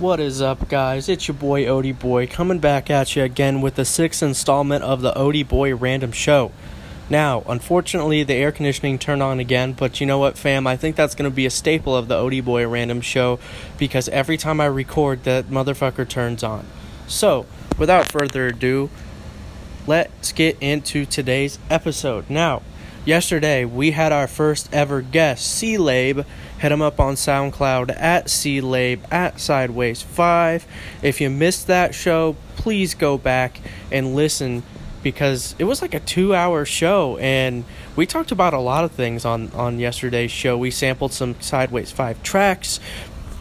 What is up, guys? It's your boy Odie Boy coming back at you again with the sixth installment of the Odie Boy Random Show. Now, unfortunately, the air conditioning turned on again, but you know what, fam? I think that's going to be a staple of the Odie Boy Random Show because every time I record, that motherfucker turns on. So, without further ado, let's get into today's episode. Now, yesterday we had our first ever guest, C Labe. Hit him up on SoundCloud at C Labe at Sideways 5. If you missed that show, please go back and listen because it was like a two hour show and we talked about a lot of things on, on yesterday's show. We sampled some Sideways 5 tracks,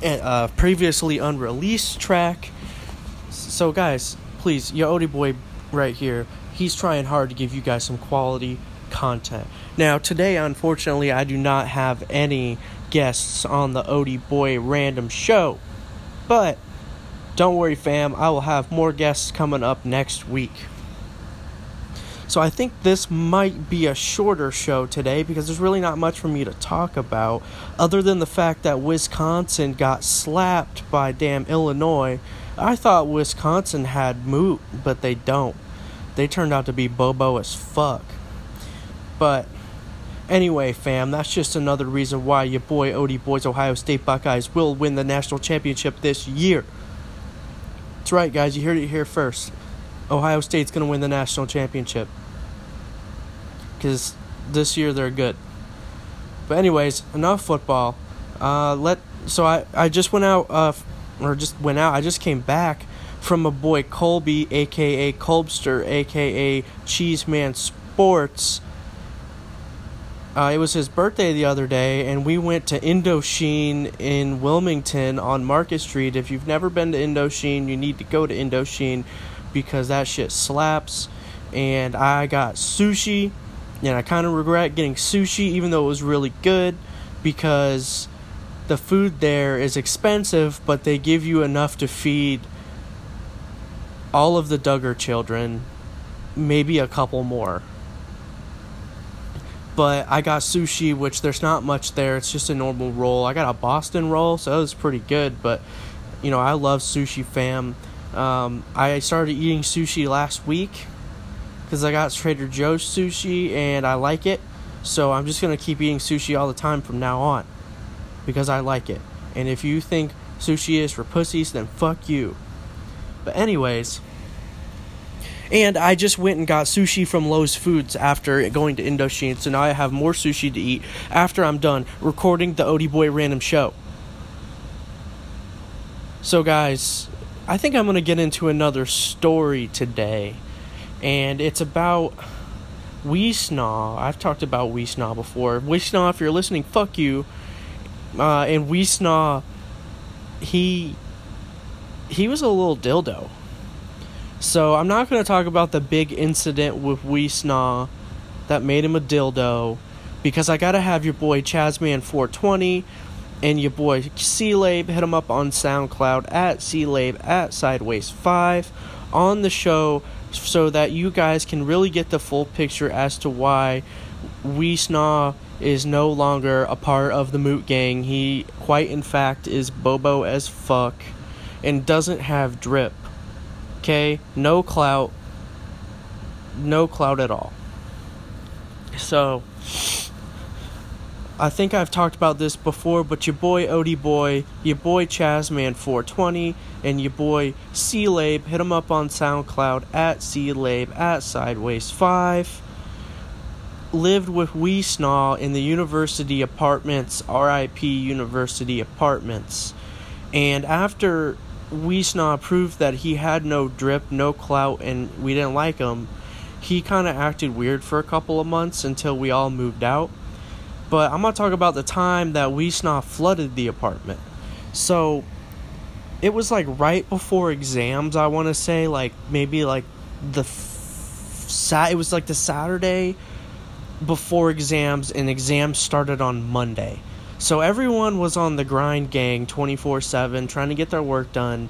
a uh, previously unreleased track. So, guys, please, your Odie boy right here, he's trying hard to give you guys some quality content. Now, today, unfortunately, I do not have any guests on the Odie Boy Random Show, but don't worry, fam, I will have more guests coming up next week. So I think this might be a shorter show today because there's really not much for me to talk about other than the fact that Wisconsin got slapped by damn Illinois. I thought Wisconsin had moot, but they don't. They turned out to be bobo as fuck. But anyway, fam, that's just another reason why your boy Odie Boys Ohio State Buckeyes will win the national championship this year. That's right, guys, you heard it here first. Ohio State's going to win the national championship. Because this year they're good. But, anyways, enough football. Uh, let so I, I just went out uh, or just went out. I just came back from a boy Colby, aka Colbster, aka Cheeseman Sports. Uh, it was his birthday the other day, and we went to Indochine in Wilmington on Market Street. If you've never been to Indochine, you need to go to Indochine because that shit slaps. And I got sushi, and I kind of regret getting sushi, even though it was really good, because the food there is expensive, but they give you enough to feed all of the Duggar children, maybe a couple more. But I got sushi, which there's not much there. It's just a normal roll. I got a Boston roll, so it was pretty good. But, you know, I love sushi, fam. Um, I started eating sushi last week because I got Trader Joe's sushi and I like it. So I'm just to keep eating sushi all the time from now on because I like it. And if you think sushi is for pussies, then fuck you. But, anyways. And I just went and got sushi from Lowe's Foods after going to Indochine, so now I have more sushi to eat after I'm done recording the Odie Boy Random Show. So, guys, I think I'm going to get into another story today, and it's about Wisna. I've talked about Wisna before. Wisna, if you're listening, fuck you. Uh, and Wisna, he he was a little dildo. So I'm not going to talk about the big incident with Wisna that made him a dildo because I got to have your boy Chazman420 and your boy C-Labe hit him up on SoundCloud at C-Labe at Sideways5 on the show so that you guys can really get the full picture as to why Wisna is no longer a part of the Moot Gang. He, quite in fact, is Bobo as fuck and doesn't have drip. Okay? No clout. No clout at all. So, I think I've talked about this before, but your boy Odie Boy, your boy Chazman420, and your boy C-Labe, hit him up on SoundCloud at C-Labe at Sideways5. Lived with Wisna in the university apartments, RIP University Apartments. And after Wisna proved that he had no drip, no clout, and we didn't like him, he kind of acted weird for a couple of months until we all moved out. But I'm going to talk about the time that Wisna flooded the apartment. So, it was like right before exams, I want to say, like maybe like the sat. It was like the Saturday before exams, and exams started on Monday. So everyone was on the grind gang 24 7 trying to get their work done.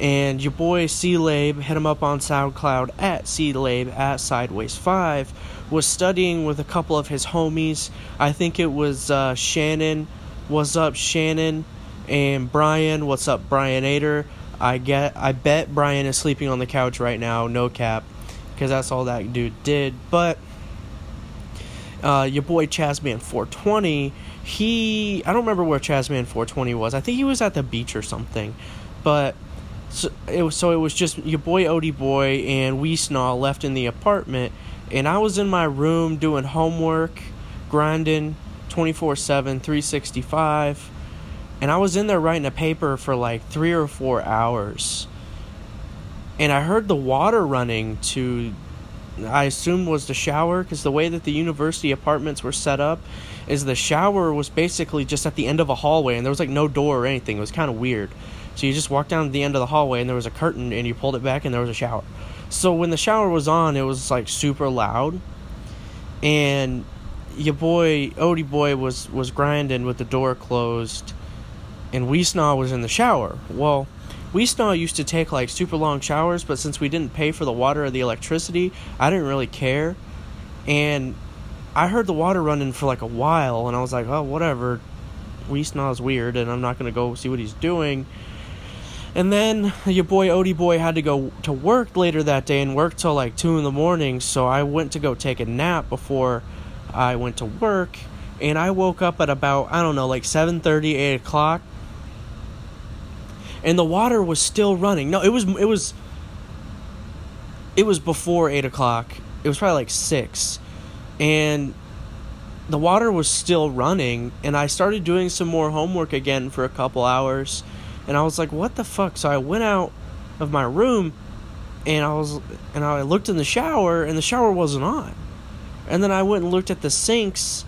And your boy C-Labe, hit him up on SoundCloud at C-Labe at Sideways5, was studying with a couple of his homies. I think it was uh, Shannon. What's up, Shannon? And Brian, what's up, Brian Ader? I get, I bet Brian is sleeping on the couch right now, no cap, because that's all that dude did. But uh, your boy Chazman 420, he, I don't remember where Chazman 420 was. I think he was at the beach or something, but so it was so it was just your boy Odie Boy and Weesnaw left in the apartment, and I was in my room doing homework, grinding 24 7, 365. And I was in there writing a paper for like three or four hours. And I heard the water running to, I assumed was the shower, because the way that the university apartments were set up is the shower was basically just at the end of a hallway and there was like no door or anything. It was kind of weird. So you just walked down to the end of the hallway and there was a curtain and you pulled it back and there was a shower. So when the shower was on, it was like super loud. And your boy Odie boy was was grinding with the door closed, and Weesnaw was in the shower. Well, Weesnaw used to take like super long showers, but since we didn't pay for the water or the electricity, I didn't really care. And I heard the water running for like a while, and I was like, oh whatever. Weesnaw's weird, and I'm not gonna go see what he's doing. And then your boy Odie boy had to go to work later that day and work till like two in the morning. So I went to go take a nap before I went to work, and I woke up at about I don't know like 7:30, 8 o'clock, and the water was still running. No, it was it was it was before eight o'clock. It was probably like six, and the water was still running. And I started doing some more homework again for a couple hours, and I was like, "What the fuck?" So I went out of my room, and I was and I looked in the shower, and the shower wasn't on. And then I went and looked at the sinks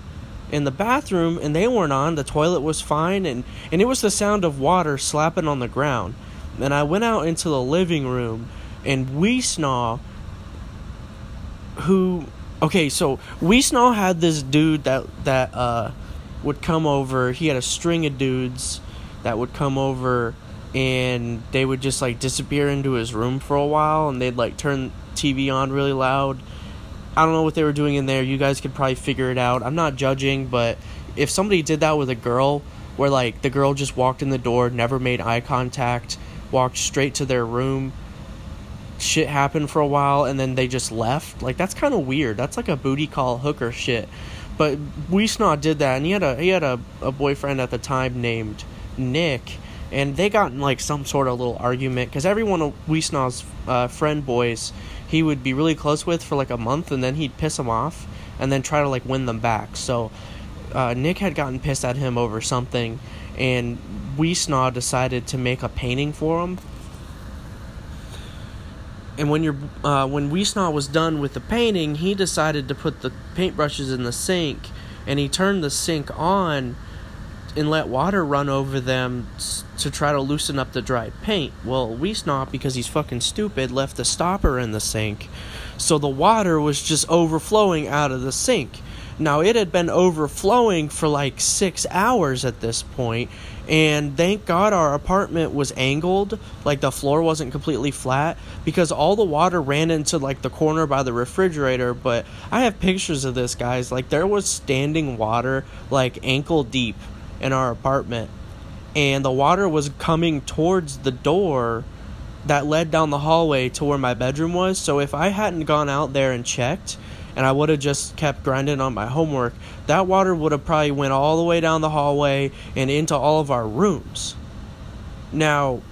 in the bathroom and they weren't on. The toilet was fine and, and it was the sound of water slapping on the ground. And I went out into the living room and Weesnaw who okay, so Weesnaw had this dude that that uh would come over. He had a string of dudes that would come over and they would just like disappear into his room for a while and they'd like turn TV on really loud I don't know what they were doing in there. You guys could probably figure it out. I'm not judging, but if somebody did that with a girl, where like the girl just walked in the door, never made eye contact, walked straight to their room, shit happened for a while, and then they just left. Like that's kind of weird. That's like a booty call hooker shit. But Weesnaw did that, and he had a he had a, a boyfriend at the time named Nick, and they got in like some sort of little argument because every one of Weesnaw's uh, friend boys he would be really close with for like a month and then he'd piss them off and then try to like win them back. So uh, Nick had gotten pissed at him over something and Weesnaw decided to make a painting for him. And when you're uh, when Weesnaw was done with the painting, he decided to put the paintbrushes in the sink and he turned the sink on and let water run over them to try to loosen up the dry paint. Well, Weesnaw, because he's fucking stupid, left the stopper in the sink. So the water was just overflowing out of the sink. Now, it had been overflowing for like six hours at this point, and thank God our apartment was angled, like the floor wasn't completely flat, because all the water ran into like the corner by the refrigerator. But I have pictures of this, guys. Like, there was standing water, like ankle deep in our apartment and the water was coming towards the door that led down the hallway to where my bedroom was. So if I hadn't gone out there and checked and I would have just kept grinding on my homework, that water would have probably went all the way down the hallway and into all of our rooms. Now,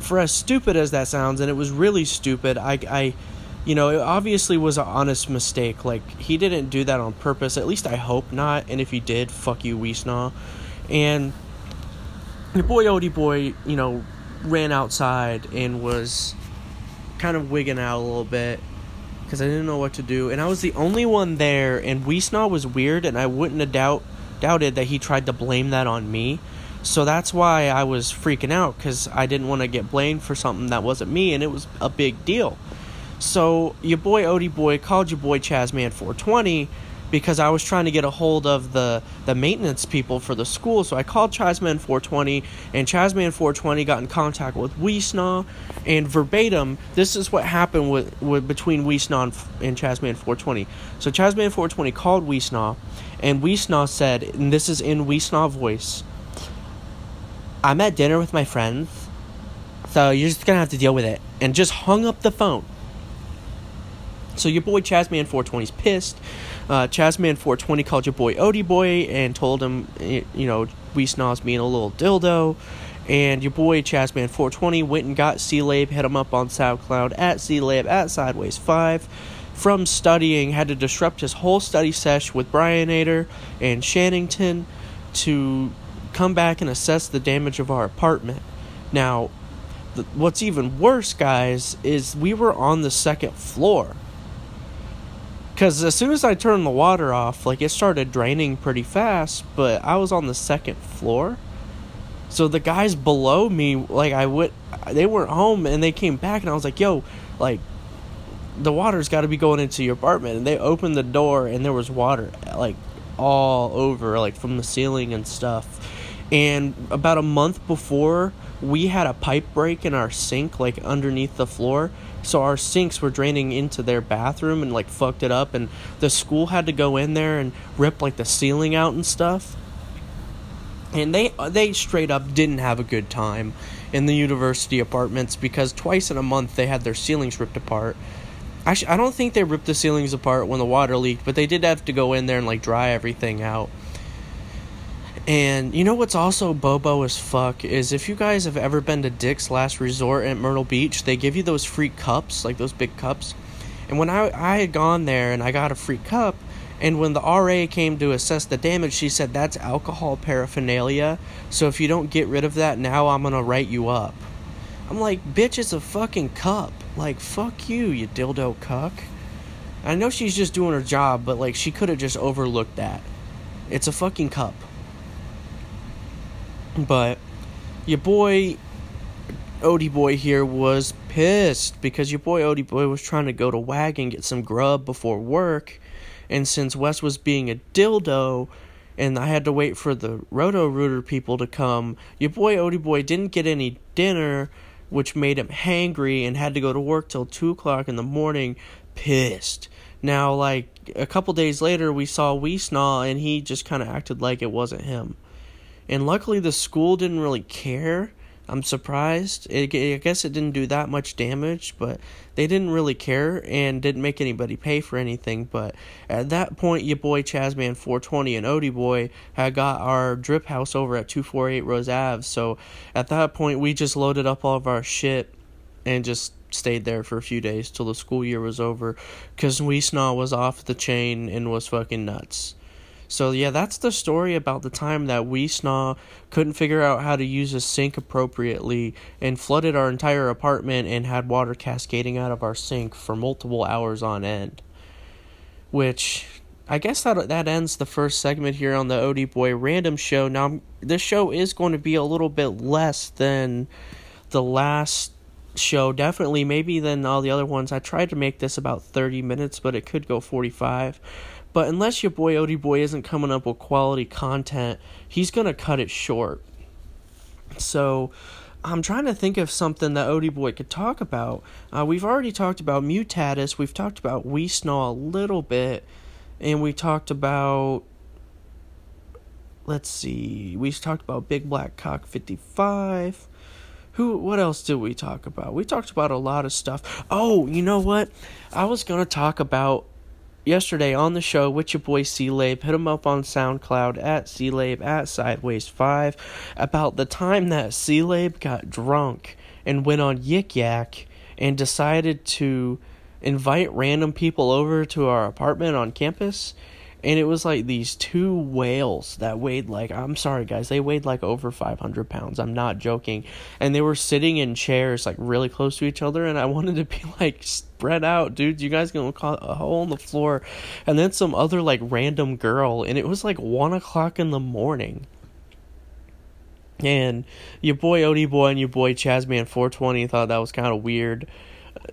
for as stupid as that sounds, and it was really stupid, I, I you know, it obviously was an honest mistake. Like, he didn't do that on purpose. At least I hope not. And if he did, fuck you, Weesnaw. And your boy Odie boy, you know, ran outside and was kind of wigging out a little bit because I didn't know what to do. And I was the only one there, and Weesnaw was weird, and I wouldn't have doubt, doubted that he tried to blame that on me. So that's why I was freaking out because I didn't want to get blamed for something that wasn't me, and it was a big deal. So your boy Odie Boy called your boy Chazman420 because I was trying to get a hold of the, the maintenance people for the school. So I called Chazman420, and Chazman420 got in contact with Weesnaw, and verbatim, this is what happened with, with between Weesnaw and, and Chazman420. So Chazman420 called Weesnaw, and Weesnaw said, and this is in Weesnaw voice, I'm at dinner with my friends, so you're just gonna have to deal with it. And just hung up the phone. So your boy Chazman420's pissed. Uh, Chazman420 called your boy Odie Boy and told him, you know, we snaz being a little dildo. And your boy Chazman420 went and got C-Lab, hit him up on SoundCloud at C-Lab at Sideways5. From studying, had to disrupt his whole study sesh with Brianator and Shannington to come back and assess the damage of our apartment. Now, what's even worse, guys, is we were on the second floor. Because as soon as I turned the water off, like it started draining pretty fast, but I was on the second floor. So the guys below me, like I would, they weren't home and they came back and I was like, yo, like the water's got to be going into your apartment. And they opened the door and there was water, like all over, like from the ceiling and stuff. And about a month before, we had a pipe break in our sink, like underneath the floor. So our sinks were draining into their bathroom and like fucked it up. And the school had to go in there and rip like the ceiling out and stuff. And they they straight up didn't have a good time in the university apartments because twice in a month they had their ceilings ripped apart. Actually, I don't think they ripped the ceilings apart when the water leaked, but they did have to go in there and like dry everything out. And you know what's also bobo as fuck is if you guys have ever been to Dick's Last Resort at Myrtle Beach, they give you those free cups, like those big cups. And when I I had gone there and I got a free cup, and when the RA came to assess the damage, she said that's alcohol paraphernalia. So if you don't get rid of that now, I'm gonna write you up. I'm like, bitch, it's a fucking cup. Like, fuck you, you dildo cuck. I know she's just doing her job, but like, she could have just overlooked that. It's a fucking cup. But your boy Odie Boy here was pissed because your boy Odie Boy was trying to go to WAG and get some grub before work. And since Wes was being a dildo and I had to wait for the Roto Rooter people to come, your boy Odie Boy didn't get any dinner, which made him hangry and had to go to work till 2 o'clock in the morning, pissed. Now, like, a couple days later, we saw Weesnaw and he just kind of acted like it wasn't him. And luckily, the school didn't really care. I'm surprised. It, I guess it didn't do that much damage, but they didn't really care and didn't make anybody pay for anything. But at that point, your boy Chazman 420 and Odie Boy had got our drip house over at 248 Rose Ave. So at that point, we just loaded up all of our shit and just stayed there for a few days till the school year was over because we Weesnaw was off the chain and was fucking nuts. So yeah, that's the story about the time that Weesnaw couldn't figure out how to use a sink appropriately and flooded our entire apartment and had water cascading out of our sink for multiple hours on end. Which I guess that that ends the first segment here on the Odie Boy Random Show. Now this show is going to be a little bit less than the last show definitely maybe than all the other ones i tried to make this about 30 minutes but it could go 45 but unless your boy Odie Boy isn't coming up with quality content, he's going to cut it short. So I'm trying to think of something that Odie Boy could talk about. Uh, we've already talked about Mutatis, we've talked about Weesnaw a little bit, and we talked about. Let's see, we talked about Big Black Cock 55. Who what else did we talk about? We talked about a lot of stuff. Oh, you know what? I was going to talk about yesterday on the show with your boy C-Lab. Hit him up on SoundCloud at C-Lab at Sideways5 about the time that C-Lab got drunk and went on Yik Yak and decided to invite random people over to our apartment on campus and it was like these two whales that weighed like i'm sorry guys they weighed like over 500 pounds. I'm not joking. And they were sitting in chairs like really close to each other and i wanted to be like spread out dude. You guys gonna call a hole in the floor? And then some other like random girl and it was like one o'clock in the morning. And your boy Odie Boy and your boy Chazman 420 thought that was kind of weird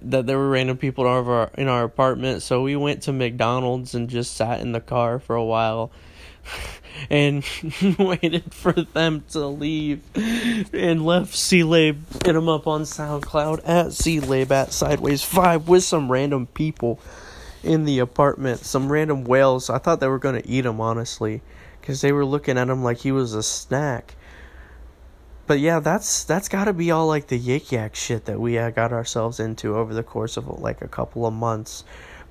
that there were random people in our in our apartment, so we went to McDonald's and just sat in the car for a while. and waited for them to leave and left C-Lab hit him up on SoundCloud at C-Lab at Sideways 5 with some random people in the apartment, some random whales. I thought they were going to eat him, honestly, because they were looking at him like he was a snack. But yeah, that's that's got to be all like the yik yak shit that we uh, got ourselves into over the course of like a couple of months.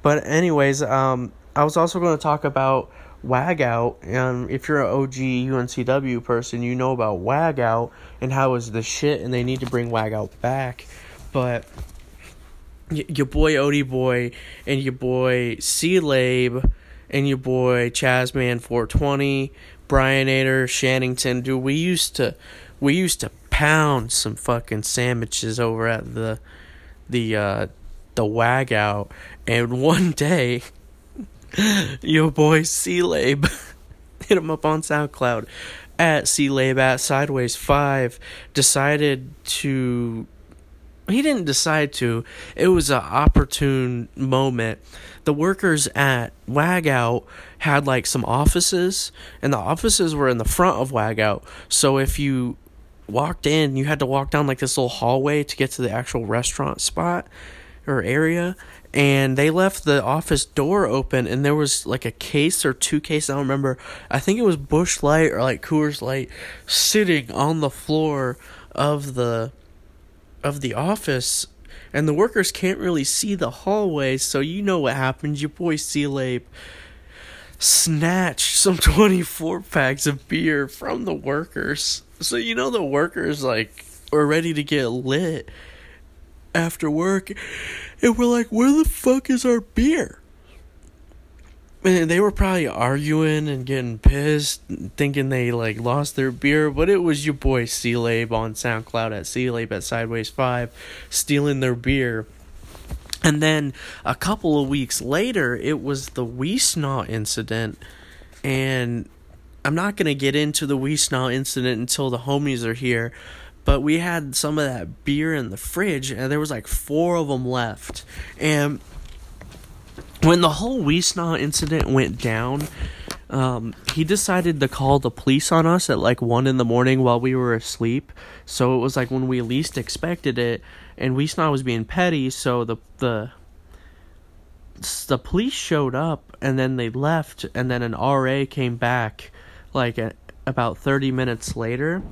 But anyways, um, I was also going to talk about Wag Out, and if you're an OG UNCW person, you know about Wag Out and how is the shit, and they need to bring Wag Out back. But y- your boy Odie Boy and your boy C Labe and your boy Chazman 420, Brian Ader, Shannington, dude, we used to we used to pound some fucking sandwiches over at the the uh the wag out and one day your boy C Lab hit him up on SoundCloud at C Lab at Sideways Five decided to he didn't decide to. It was an opportune moment. The workers at Wagout had like some offices, and the offices were in the front of Wagout. So if you walked in, you had to walk down like this little hallway to get to the actual restaurant spot or area. And they left the office door open, and there was like a case or two cases. I don't remember. I think it was Busch Light or like Coors Light sitting on the floor of the of the office and the workers can't really see the hallway, so you know what happens. Your boy C Labe snatched some 24 packs of beer from the workers. So you know the workers like were ready to get lit after work, and we're like, where the fuck is our beer? And they were probably arguing and getting pissed, thinking they like lost their beer, but it was your boy C Labe on SoundCloud at C Labe at Sideways Five, stealing their beer. And then a couple of weeks later, it was the Weesnaw incident, and I'm not gonna get into the Weesnaw incident until the homies are here, but we had some of that beer in the fridge, and there was like four of them left, and when the whole Weesnaw incident went down, um, he decided to call the police on us at like one in the morning while we were asleep. So it was like when we least expected it, and we Weesnaw was being petty. So the the the police showed up, and then they left, and then an RA came back, like a, about thirty minutes later,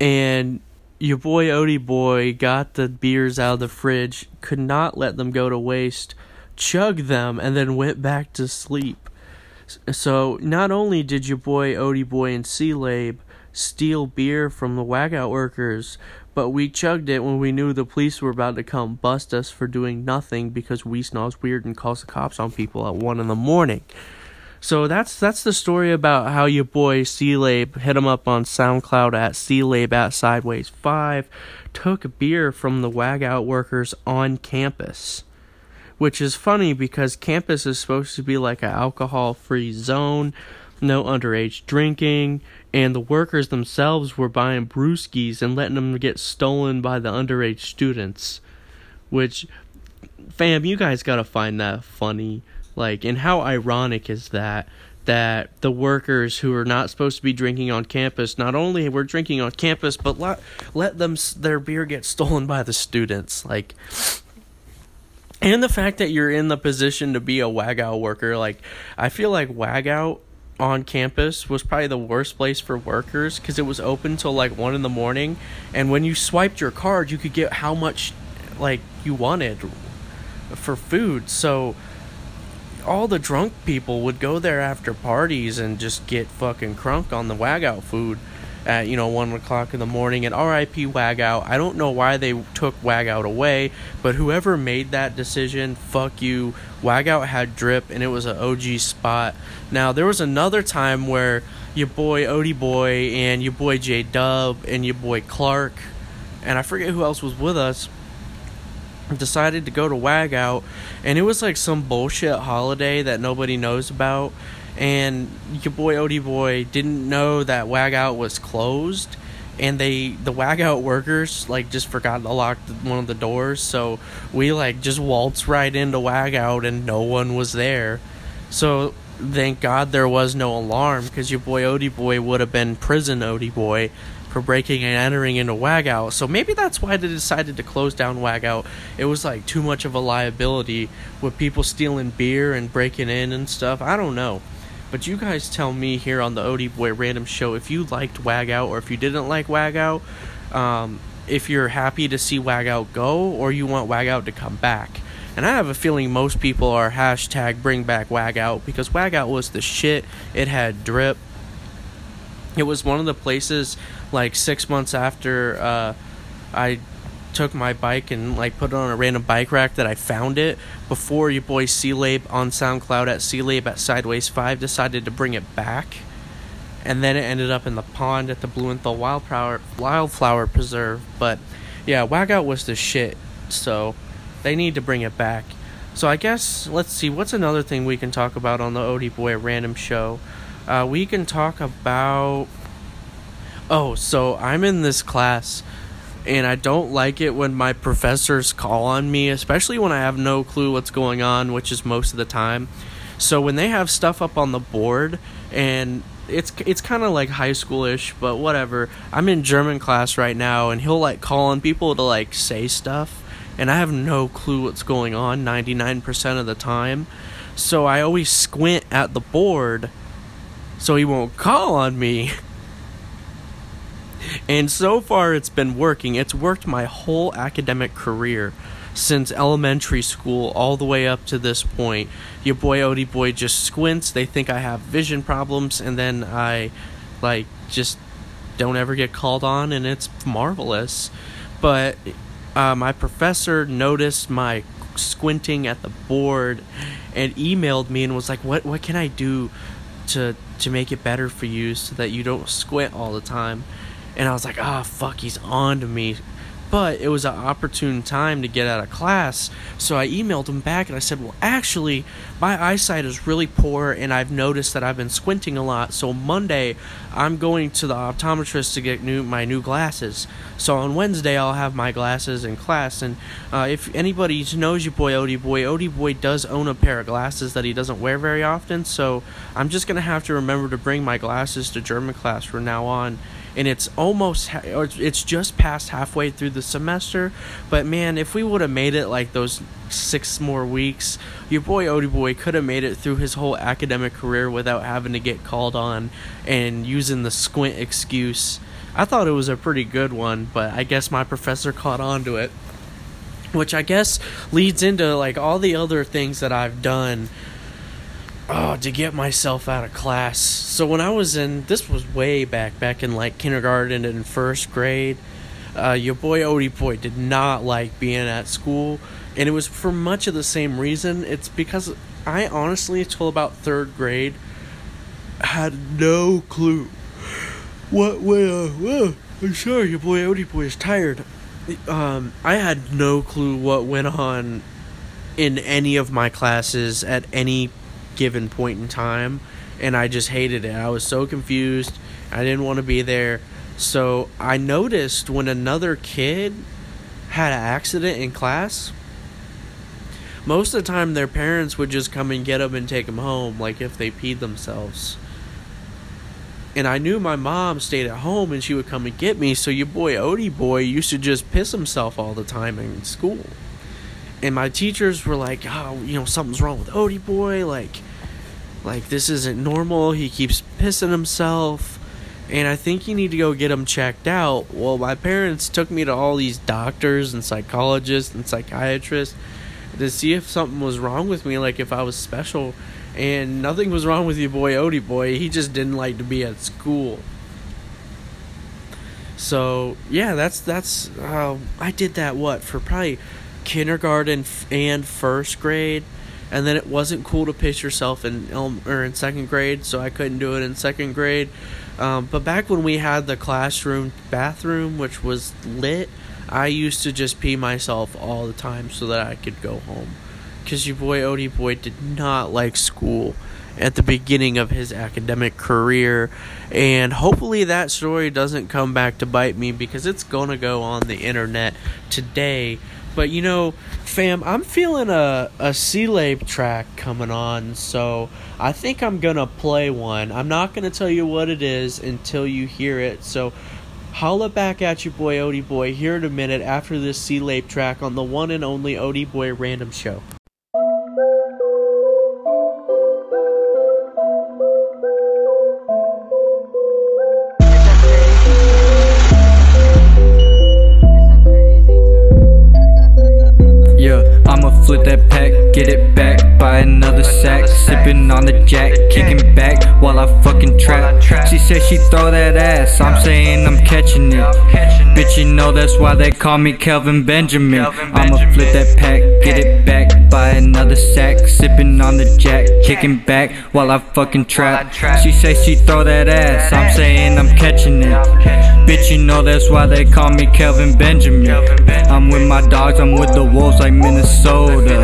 and your boy Odie boy got the beers out of the fridge, could not let them go to waste chugged them, and then went back to sleep. So not only did your boy Odie Boy and C Labe steal beer from the Wagout workers, but we chugged it when we knew the police were about to come bust us for doing nothing because we snobs weird and calls the cops on people at one in the morning. So that's that's the story about how your boy C Labe hit him up on SoundCloud at C Labe at Sideways Five, took beer from the Wagout workers on campus which is funny because campus is supposed to be like an alcohol free zone, no underage drinking, and the workers themselves were buying brewskis and letting them get stolen by the underage students. Which, fam, you guys gotta find that funny. Like, and how ironic is that? That the workers who are not supposed to be drinking on campus not only were drinking on campus, but let let them their beer get stolen by the students. Like, and the fact that you're in the position to be a wag out worker like i feel like wag out on campus was probably the worst place for workers because it was open till like one in the morning and when you swiped your card you could get how much like you wanted for food. So all the drunk people would go there after parties and just get fucking crunk on the wag out food at you know one o'clock in the morning and RIP Wag Out. I don't know why they took Wag Out away, but whoever made that decision, fuck you. Wag Out had drip and it was an OG spot. Now there was another time where your boy Odie Boy and your boy J Dub and your boy Clark and I forget who else was with us decided to go to Wag Out and it was like some bullshit holiday that nobody knows about and your boy Odie Boy didn't know that Wag Out was closed, and they the Wag Out workers like just forgot to lock one of the doors, so we like just waltzed right into Wag Out and no one was there. So thank God there was no alarm because your boy Odie Boy would have been prison Odie Boy for breaking and entering into Wag Out. So maybe that's why they decided to close down Wag Out. It was like too much of a liability with people stealing beer and breaking in and stuff. I don't know. But you guys tell me here on the Odie Boy Random Show if you liked Wag Out or if you didn't like Wag Out. Um, if you're happy to see Wag Out go or you want Wag Out to come back. And I have a feeling most people are hashtag bring back Wag Out because Wag Out was the shit. It had drip. It was one of the places like six months after uh, I took my bike and like put it on a random bike rack that I found it before your boy C-Labe on SoundCloud at C-Labe at Sideways 5 decided to bring it back. And then it ended up in the pond at the Bluethenthal Wildflower, Wildflower Preserve. But yeah, Wag Out was the shit. So they need to bring it back. So I guess, let's see, what's another thing we can talk about on the Odie Boy Random Show? Uh, we can talk about. Oh, so I'm in this class and I don't like it when my professors call on me, especially when I have no clue what's going on, which is most of the time. So when they have stuff up on the board and it's it's kind of like high schoolish, but whatever. I'm in German class right now and he'll like call on people to like say stuff and I have no clue what's going on 99% of the time. So I always squint at the board so he won't call on me. And so far, it's been working. It's worked my whole academic career since elementary school all the way up to this point. Your boy Odie Boy just squints. They think I have vision problems, and then I, like, just don't ever get called on, and it's marvelous. But uh, my professor noticed my squinting at the board and emailed me and was like, "What what can I do to to make it better for you so that you don't squint all the time?" And I was like, ah, oh, fuck, he's on to me. But it was an opportune time to get out of class, so I emailed him back and I said, Well, actually, my eyesight is really poor and I've noticed that I've been squinting a lot. So Monday, I'm going to the optometrist to get new my new glasses. So on Wednesday, I'll have my glasses in class. And uh, if anybody knows your boy Odie Boy, Odie Boy does own a pair of glasses that he doesn't wear very often. So I'm just gonna have to remember to bring my glasses to German class from now on and it's almost or it's just past halfway through the semester but man if we would have made it like those six more weeks your boy odie boy could have made it through his whole academic career without having to get called on and using the squint excuse. I thought it was a pretty good one but i guess my professor caught on to it which i guess leads into like all the other things that i've done oh, to get myself out of class. So when I was in, this was way back, back in like kindergarten and first grade. Uh, your boy Odie Boy did not like being at school, and it was for much of the same reason. It's because I honestly, until about third grade, had no clue what way. Uh, I'm sorry, your boy Odie Boy is tired. Um, I had no clue what went on in any of my classes at any given point in time and I just hated it. I was so confused. I didn't want to be there. So I noticed when another kid had an accident in class, most of the time their parents would just come and get them and take them home, like if they peed themselves. And I knew my mom stayed at home and she would come and get me, so your boy Odie boy used to just piss himself all the time in school and my teachers were like, "Oh, you know, something's wrong with Odie boy. Like, like this isn't normal. He keeps pissing himself." And I think you need to go get him checked out. Well, my parents took me to all these doctors and psychologists and psychiatrists to see if something was wrong with me, like if I was special. And nothing was wrong with your boy Odie boy. He just didn't like to be at school. So yeah, that's that's uh, I did that what for probably kindergarten and first grade and then it wasn't cool to piss yourself in or in second grade so i couldn't do it in second grade. Um, but back when we had the classroom bathroom which was lit i used to just pee myself all the time so that i could go home. Because your boy odie boy did not like school at the beginning of his academic career and hopefully that story doesn't come back to bite me because it's going to go on the internet today but you know, fam, I'm feeling a a C-Labe track coming on, so I think I'm gonna play one. I'm not gonna tell you what it is until you hear it. So holla back at you, boy Odie Boy here in a minute after this C-Labe track on the one and only Odie Boy Random Show. Sipping on the jack, kicking back while I fucking trap. She said she throw that ass, I'm saying I'm catching it. Bitch, you know that's why they call me Kelvin Benjamin. I'ma flip that pack, get it back buy another sack. Sipping on the jack, kicking back while I fucking trap. She say she throw that ass, I'm saying I'm catching it. Bitch, you know that's why they call me Kelvin Benjamin. I'm with my dogs, I'm with the wolves like Minnesota.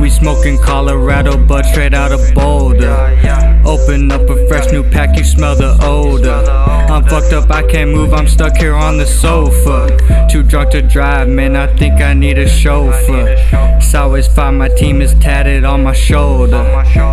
We smoking Colorado, but straight out of Boulder. Open up a fresh new pack, you smell the odor. I'm fucked up, I can't move, I'm stuck here on the sofa. Too drunk to drive, man, I think I need a chauffeur. It's always fine, my team is tatted on my shoulder.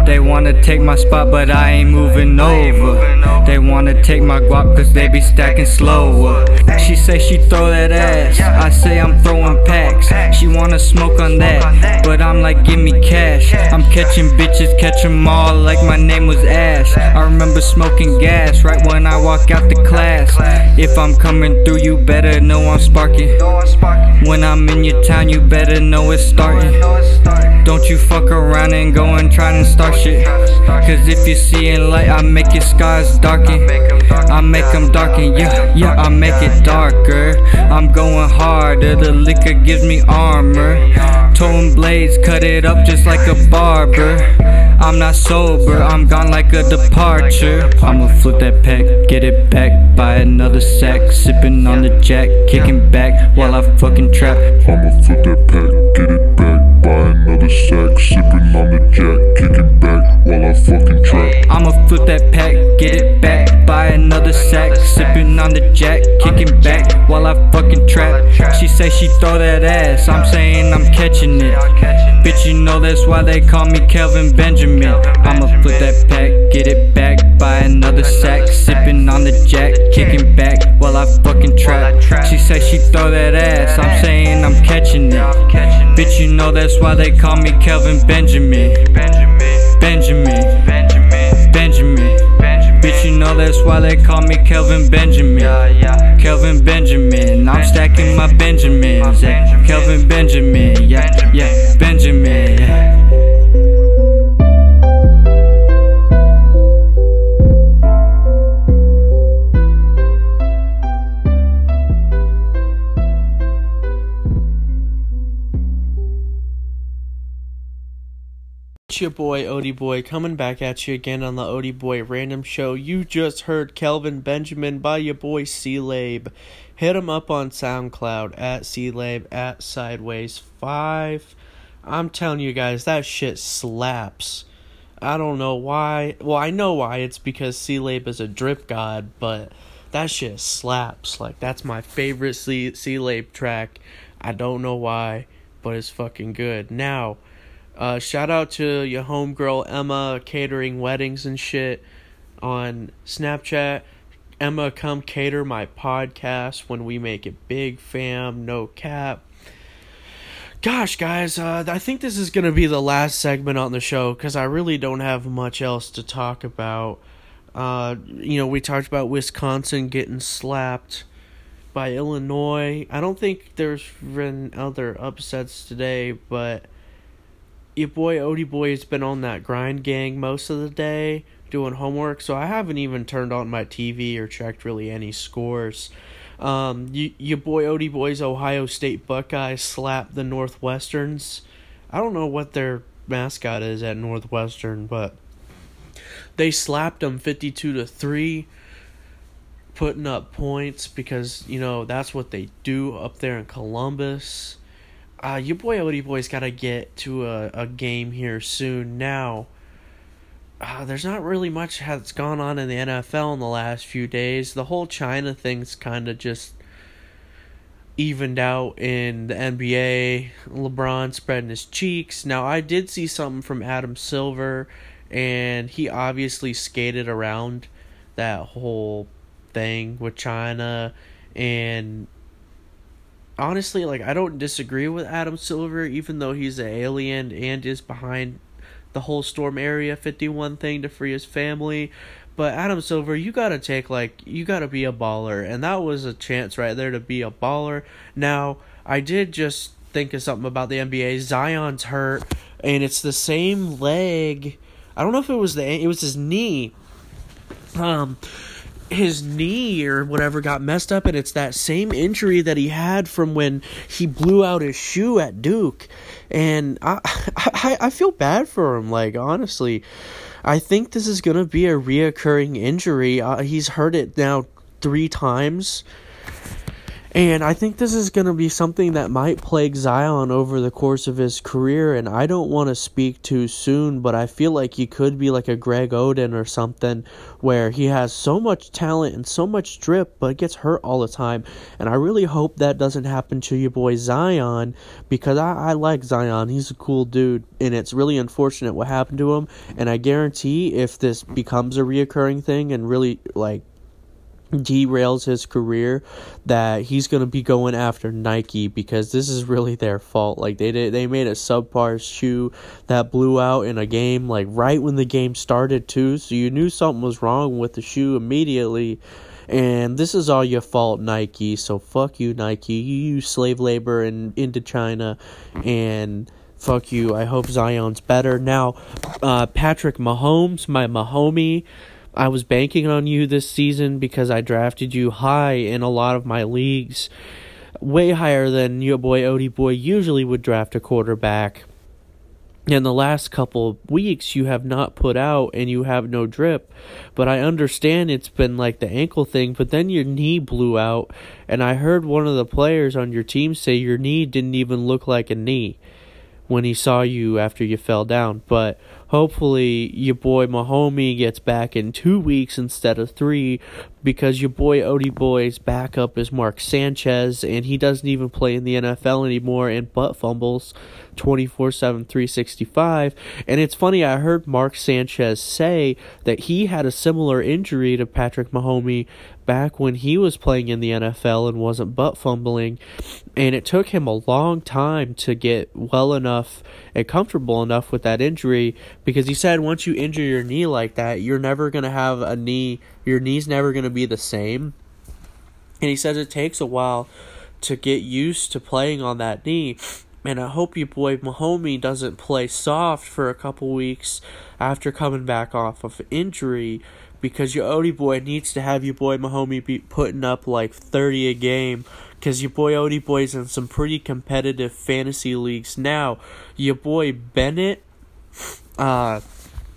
They wanna take my spot, but I ain't moving over. They wanna take my guap, cause they be stacking slower. She say she throw that ass, I say I'm throwing packs. She wanna smoke on that, but I'm like, give me cash. I'm catching bitches, catch 'em all like my name was Ash. I remember smoking gas right when I walk out the class. If I'm coming through, you better know I'm sparking. When I'm in your town, you better know it's starting. Don't you fuck around and go and try and start shit. Cause if you see seeing light, I make your skies darken. I make them darken, yeah, yeah, I make it darker. I'm going harder, the liquor gives me armor. Tone blades, cut it up just like a barber. I'm not sober, I'm gone like a departure. I'ma flip that pack, get it back buy another sack. Sipping on the jack, kicking back while I fucking trap. I'ma flip that pack, get it back, buy another sack, sipping on the jack, kicking back while I fucking trap. I'ma flip that pack, get it back, buy another sack, sipping on the jack, kicking back while I fucking trap. She say she throw that ass, I'm saying I'm catching it. Bitch, you know that's why they call me Kelvin Benjamin. I'ma flip that pack, get it back, buy another sack, sipping on the jack, kicking back while I fucking trap. She say she throw that ass, I'm saying I'm catching it. Bitch, you know that's why they call me Kelvin Benjamin. Benjamin. Benjamin. Benjamin. benjamin Bitch, you know that's why they call me Kelvin Benjamin. Kelvin Benjamin. I'm stacking my Benjamins. Yeah. Kelvin Benjamin. Yeah, yeah. Benjamin. Yeah. Your boy Odie Boy coming back at you again on the Odie Boy Random Show. You just heard Kelvin Benjamin by your boy C-Labe. Hit him up on SoundCloud at C-Labe at Sideways5. I'm telling you guys, that shit slaps. I don't know why. Well, I know why. It's because C-Labe is a drip god, but that shit slaps. Like, that's my favorite C- C-Labe track. I don't know why, but it's fucking good. Now, uh, shout out to your homegirl Emma catering weddings and shit on Snapchat. Emma, come cater my podcast when we make it big, fam. No cap. Gosh, guys, uh, I think this is going to be the last segment on the show because I really don't have much else to talk about. Uh, you know, we talked about Wisconsin getting slapped by Illinois. I don't think there's been other upsets today, but your boy Odie Boy has been on that grind gang most of the day doing homework, so I haven't even turned on my TV or checked really any scores. Um, you, your boy Odie Boy's Ohio State Buckeyes slapped the Northwesterns. I don't know what their mascot is at Northwestern, but they slapped them 52 to 3 putting up points because you know that's what they do up there in Columbus uh, your boy Odie Boy's got to get to a, a game here soon. Now, uh, there's not really much that's gone on in the NFL in the last few days. The whole China thing's kind of just evened out in the NBA. LeBron spreading his cheeks. Now, I did see something from Adam Silver, and he obviously skated around that whole thing with China and honestly, like I don't disagree with Adam Silver, even though he's an alien and is behind the whole Storm Area 51 thing to free his family. But Adam Silver, you gotta take like you gotta be a baller, and that was a chance right there to be a baller. Now, I did just think of something about the NBA. Zion's hurt. and it's the same leg. I don't know if it was the it was his knee. Um, his knee or whatever got messed up, and it's that same injury that he had from when he blew out his shoe at Duke. And I, I, I feel bad for him. Like honestly, I think this is gonna be a reoccurring injury. Uh, he's hurt it now three times. And I think this is going to be something that might plague Zion over the course of his career. And I don't want to speak too soon, but I feel like he could be like a Greg Oden or something where he has so much talent and so much drip, but gets hurt all the time. And I really hope that doesn't happen to your boy Zion because I, I like Zion. He's a cool dude. And it's really unfortunate what happened to him. And I guarantee if this becomes a reoccurring thing and really like derails his career that he's going to be going after Nike because this is really their fault. Like they did they made a subpar shoe that blew out in a game like right when the game started too. So you knew something was wrong with the shoe immediately. And this is all your fault Nike. So fuck you Nike. You use slave labor in into China. And fuck you. I hope Zion's better. Now uh Patrick Mahomes my Mahomie I was banking on you this season because I drafted you high in a lot of my leagues, way higher than your boy Odie Boy usually would draft a quarterback. In the last couple weeks, you have not put out and you have no drip. But I understand it's been like the ankle thing, but then your knee blew out. And I heard one of the players on your team say your knee didn't even look like a knee when he saw you after you fell down. But hopefully your boy Mahomie gets back in two weeks instead of three because your boy Odie Boy's backup is Mark Sanchez and he doesn't even play in the NFL anymore and butt fumbles 24 7 365. And it's funny, I heard Mark Sanchez say that he had a similar injury to Patrick Mahomie back when he was playing in the NFL and wasn't butt fumbling. And it took him a long time to get well enough and comfortable enough with that injury because he said once you injure your knee like that, you're never going to have a knee, your knee's never going to be the same. And he says it takes a while to get used to playing on that knee. And I hope your boy Mahomie doesn't play soft for a couple weeks after coming back off of injury because your Odie boy needs to have your boy Mahomie be putting up like 30 a game because your boy Odie boy's in some pretty competitive fantasy leagues now. Your boy Bennett uh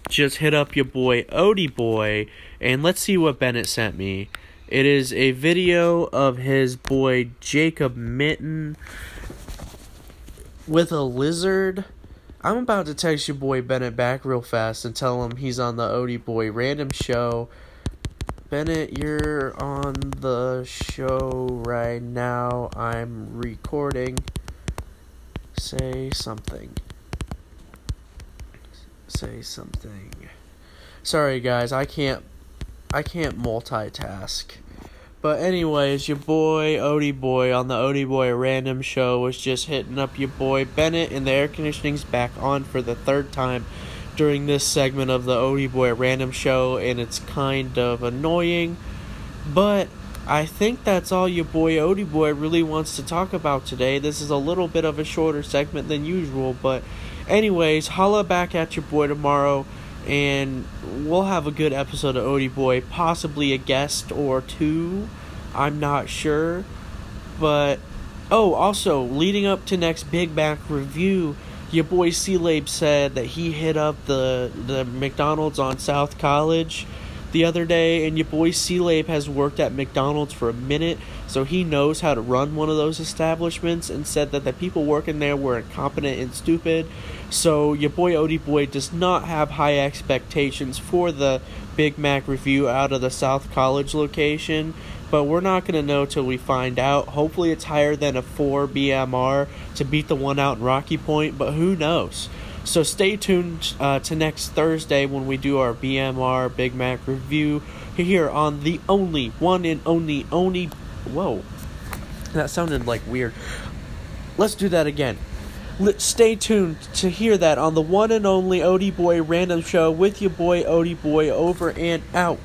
just hit up your boy Odie boy and let's see what Bennett sent me. It is a video of his boy Jacob Mitten with a lizard I'm about to text your boy Bennett back real fast and tell him he's on the Odie Boy random show. Bennett, you're on the show right now. I'm recording. Say something. Say something. Sorry guys, I can't I can't multitask. But anyways, your boy Odie Boy on the Odie Boy Random Show was just hitting up your boy Bennett, and the air conditioning's back on for the third time during this segment of the Odie Boy Random Show, and it's kind of annoying. But I think that's all your boy Odie Boy really wants to talk about today. This is a little bit of a shorter segment than usual, but anyways, holla back at your boy tomorrow and we'll have a good episode of Odie Boy, possibly a guest or two. I'm not sure. But oh, also leading up to next Big Mac review, your boy C Labe said that he hit up the the McDonald's on South College the other day, and your boy C Labe has worked at McDonald's for a minute, so he knows how to run one of those establishments, and said that the people working there were incompetent and stupid. So your boy Odie Boy does not have high expectations for the Big Mac review out of the South College location, but we're not going to know till we find out. Hopefully it's higher than a 4 BMR to beat the one out in Rocky Point, but who knows? So stay tuned uh, to next Thursday when we do our BMR Big Mac review here on the only one and only only. Whoa, that sounded like weird. Let's do that again. Let's stay tuned to hear that on the one and only Odie Boy Random Show with your boy Odie Boy over and out.